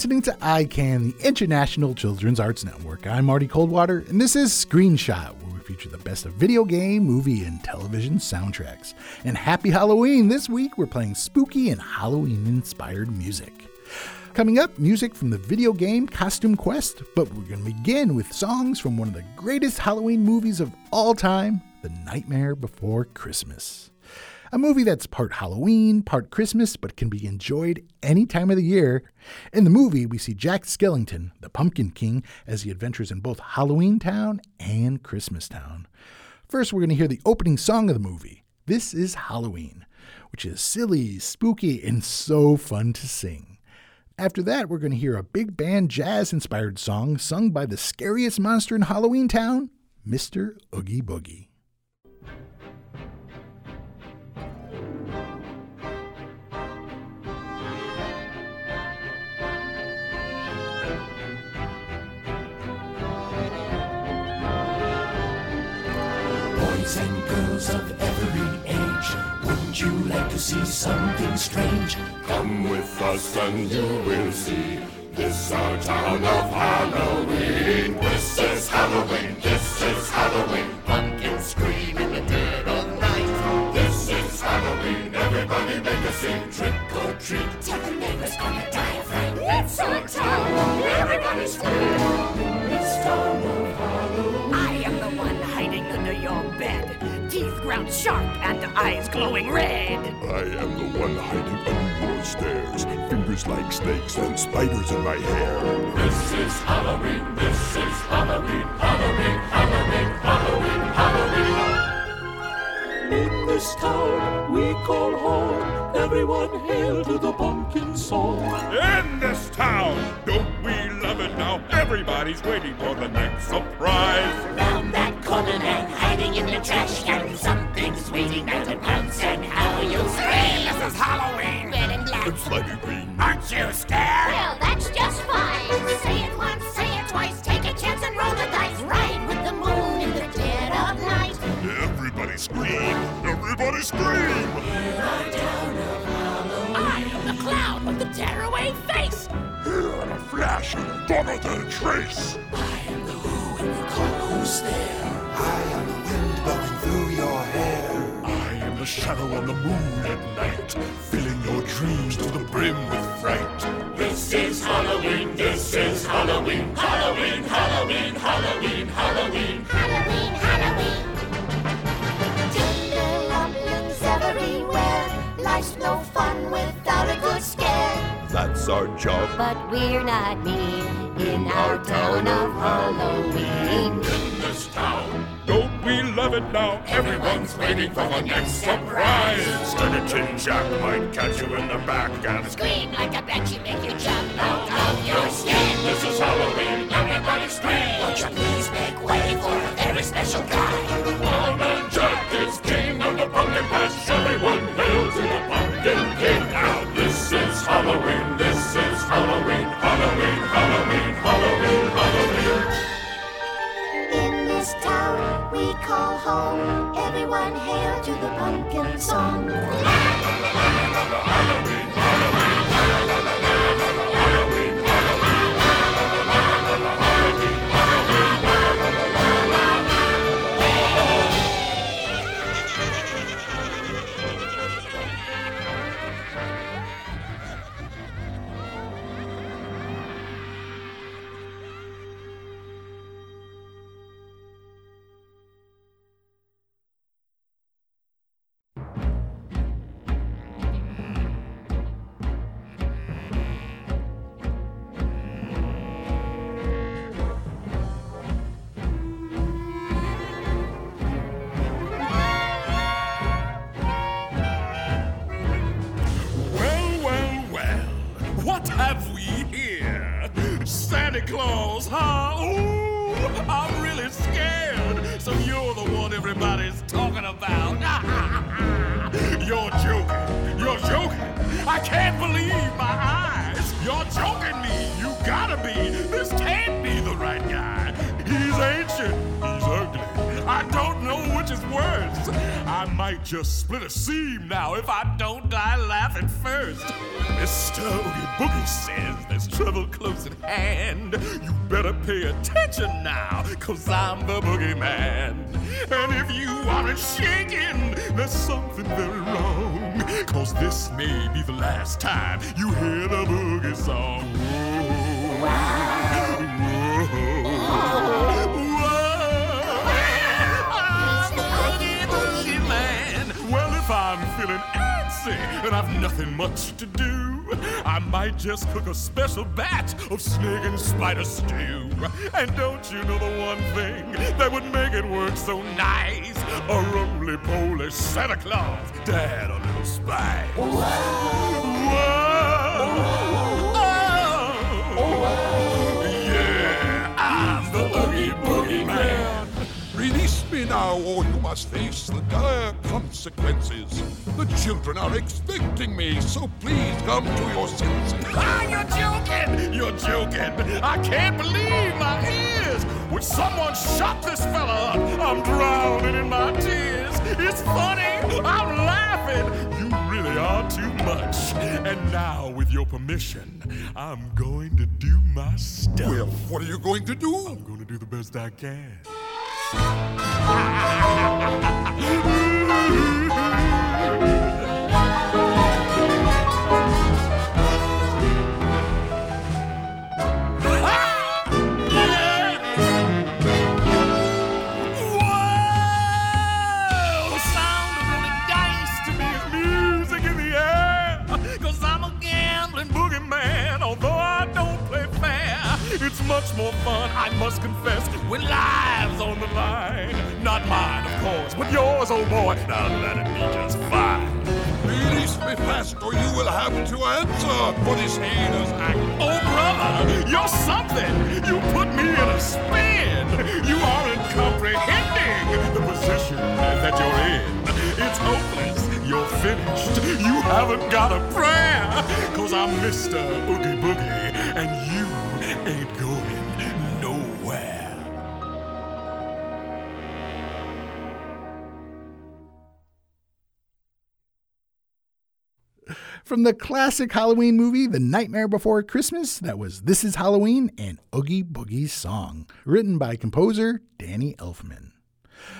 listening to ICANN, the International Children's Arts Network. I'm Marty Coldwater, and this is Screenshot, where we feature the best of video game, movie, and television soundtracks. And happy Halloween! This week we're playing spooky and Halloween inspired music. Coming up, music from the video game Costume Quest, but we're going to begin with songs from one of the greatest Halloween movies of all time, The Nightmare Before Christmas. A movie that's part Halloween, part Christmas, but can be enjoyed any time of the year. In the movie, we see Jack Skellington, the Pumpkin King, as he adventures in both Halloween Town and Christmas Town. First, we're going to hear the opening song of the movie. This is Halloween, which is silly, spooky, and so fun to sing. After that, we're going to hear a big band jazz inspired song sung by the scariest monster in Halloween Town, Mr. Oogie Boogie. You like to see something strange? Come with us and you will see. This our town of Halloween. This is Halloween. This is Halloween. Pumpkins scream in the dead of night. This is Halloween. Everybody make a scene. Trick or treat. Tell the neighbors die of fright. It's our town. Everybody scream. This town of Halloween. I am the one hiding under your bed. Teeth ground sharp and eyes glowing red. I am the one hiding under your stairs. Fingers like snakes and spiders in my hair. This is Halloween. This is Halloween. Halloween. Halloween. Halloween. Halloween. In this town we call home. Everyone hail to the pumpkin song. In this town, don't we love it now? Everybody's waiting for the next surprise. Round that corner and hiding in the trash can. Something's waiting there to pounce and how you'll scream. This is Halloween. Red and black. It's slimy green. Aren't you scared? Well, that's just fine. Say it once, say it twice. Take a chance and roll the dice. Ride with the moon in the dead of night. Everybody scream. Everybody scream. Here are town of Halloween. I am the clown with the tearaway face. Here in a flash, gone without a trace. I call there. I am the wind blowing through your hair. I am the shadow on the moon at night, filling your dreams to the brim with fright. This is Halloween, this is Halloween, Halloween, Halloween, Halloween, Halloween. Halloween, Halloween. Tinderlumblings everywhere. Life's no fun without a good scare. That's our job. But we're not mean in our town of Halloween. Love it now? everyone's waiting for the next surprise. Skeleton Jack might catch you in the back and Scream like a banshee, make you jump out of your skin. This is Halloween, everybody scream. Won't you please make way for a very special guy? Wild Man Jack is king of the pumpkin patch. Everyone hail to the pumpkin king. Now this is Halloween, this is Halloween, Halloween, Halloween, Halloween, Halloween. In we call home. Everyone hail to the pumpkin song. Well, Santa Claus, huh? Ooh, I'm really scared. So you're the one everybody's talking about. you're joking. You're joking. I can't believe my eyes. You're joking me. You gotta be. This can't be the right guy. He's ancient. I don't know which is worse. I might just split a seam now if I don't die laughing first. Mr. Oogie Boogie says there's trouble close at hand. You better pay attention now, cause I'm the boogeyman. And if you aren't shaking, there's something very wrong. Cause this may be the last time you hear the boogie song. Feeling antsy and I've nothing much to do, I might just cook a special batch of snake and spider stew. And don't you know the one thing that would make it work so nice? A roly-poly Santa Claus, Dad, a little spice. Whoa. Now, or you must face the dire consequences. The children are expecting me, so please come to your senses. Ah, you're joking! You're joking! I can't believe my ears! Would someone shut this fella up? I'm drowning in my tears. It's funny! I'm laughing! You really are too much. And now, with your permission, I'm going to do my stuff. Well, what are you going to do? I'm going to do the best I can. Ha ha ha ha ha ha! Not mine, of course, but yours, oh boy. Now let it be just fine. Release me fast, or you will have to answer for this heinous act. Oh, brother, you're something. You put me in a spin. You aren't comprehending the position that you're in. It's hopeless. You're finished. You haven't got a prayer. Cause I'm Mr. Oogie Boogie, and you ain't going From the classic Halloween movie, The Nightmare Before Christmas, that was This Is Halloween and Oogie Boogie's Song, written by composer Danny Elfman.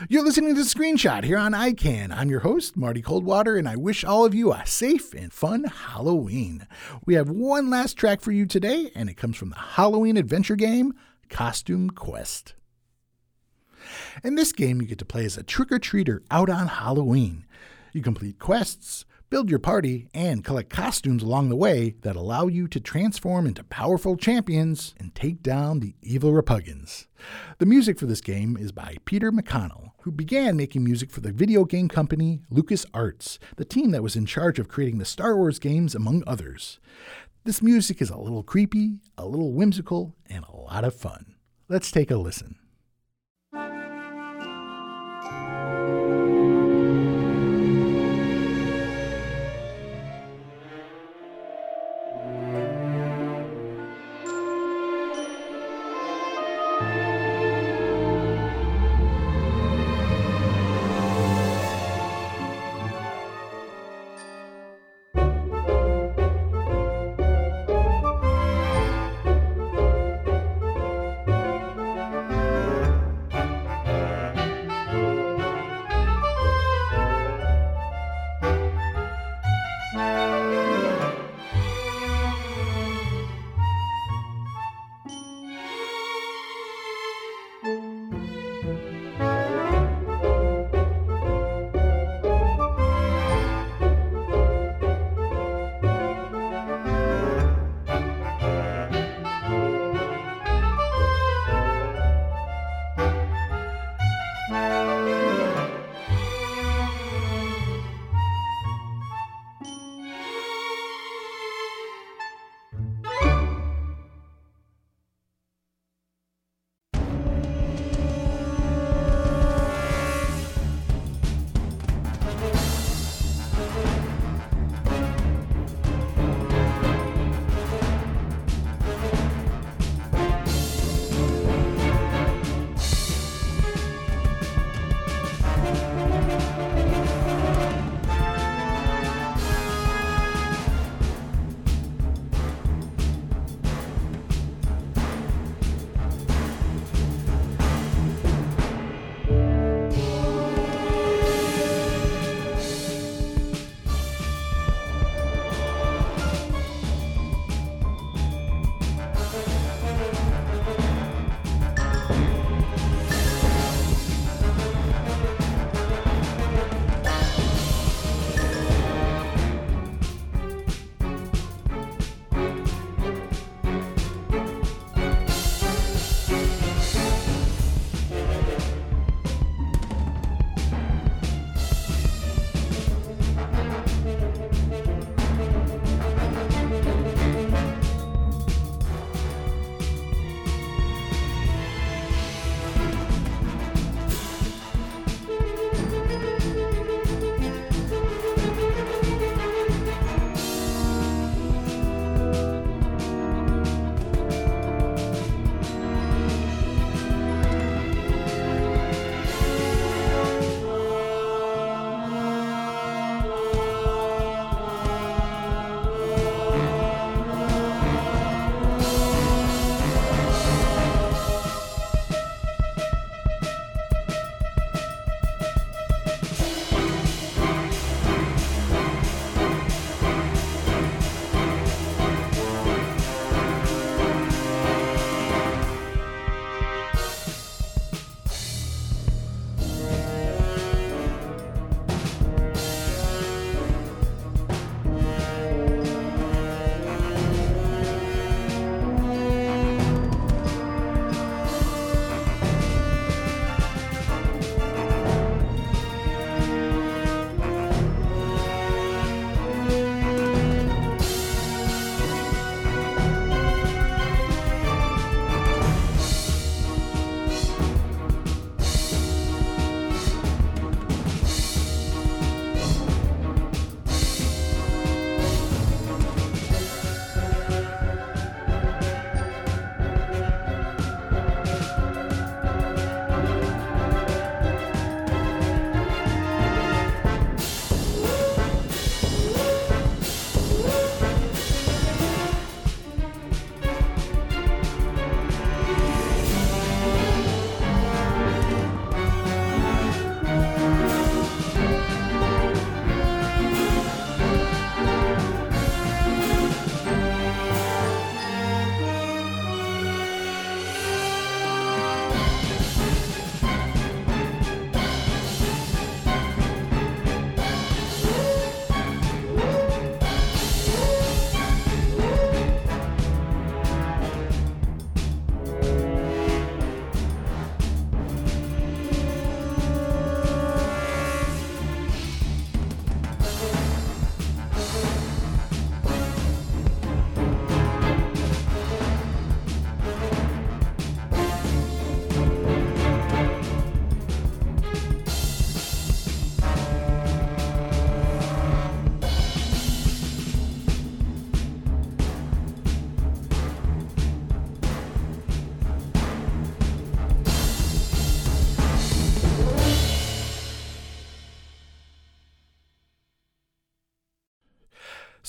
You're listening to the Screenshot here on ICANN. I'm your host, Marty Coldwater, and I wish all of you a safe and fun Halloween. We have one last track for you today, and it comes from the Halloween adventure game, Costume Quest. In this game, you get to play as a trick or treater out on Halloween. You complete quests, build your party, and collect costumes along the way that allow you to transform into powerful champions and take down the evil repugnants. The music for this game is by Peter McConnell, who began making music for the video game company LucasArts, the team that was in charge of creating the Star Wars games, among others. This music is a little creepy, a little whimsical, and a lot of fun. Let's take a listen.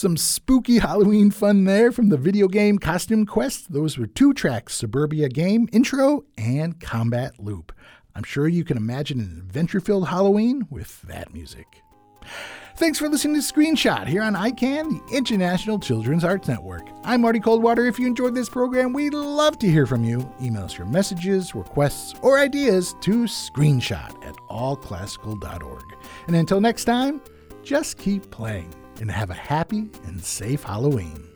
Some spooky Halloween fun there from the video game Costume Quest. Those were two tracks Suburbia Game Intro and Combat Loop. I'm sure you can imagine an adventure filled Halloween with that music. Thanks for listening to Screenshot here on ICANN, the International Children's Arts Network. I'm Marty Coldwater. If you enjoyed this program, we'd love to hear from you. Email us your messages, requests, or ideas to screenshot at allclassical.org. And until next time, just keep playing and have a happy and safe Halloween.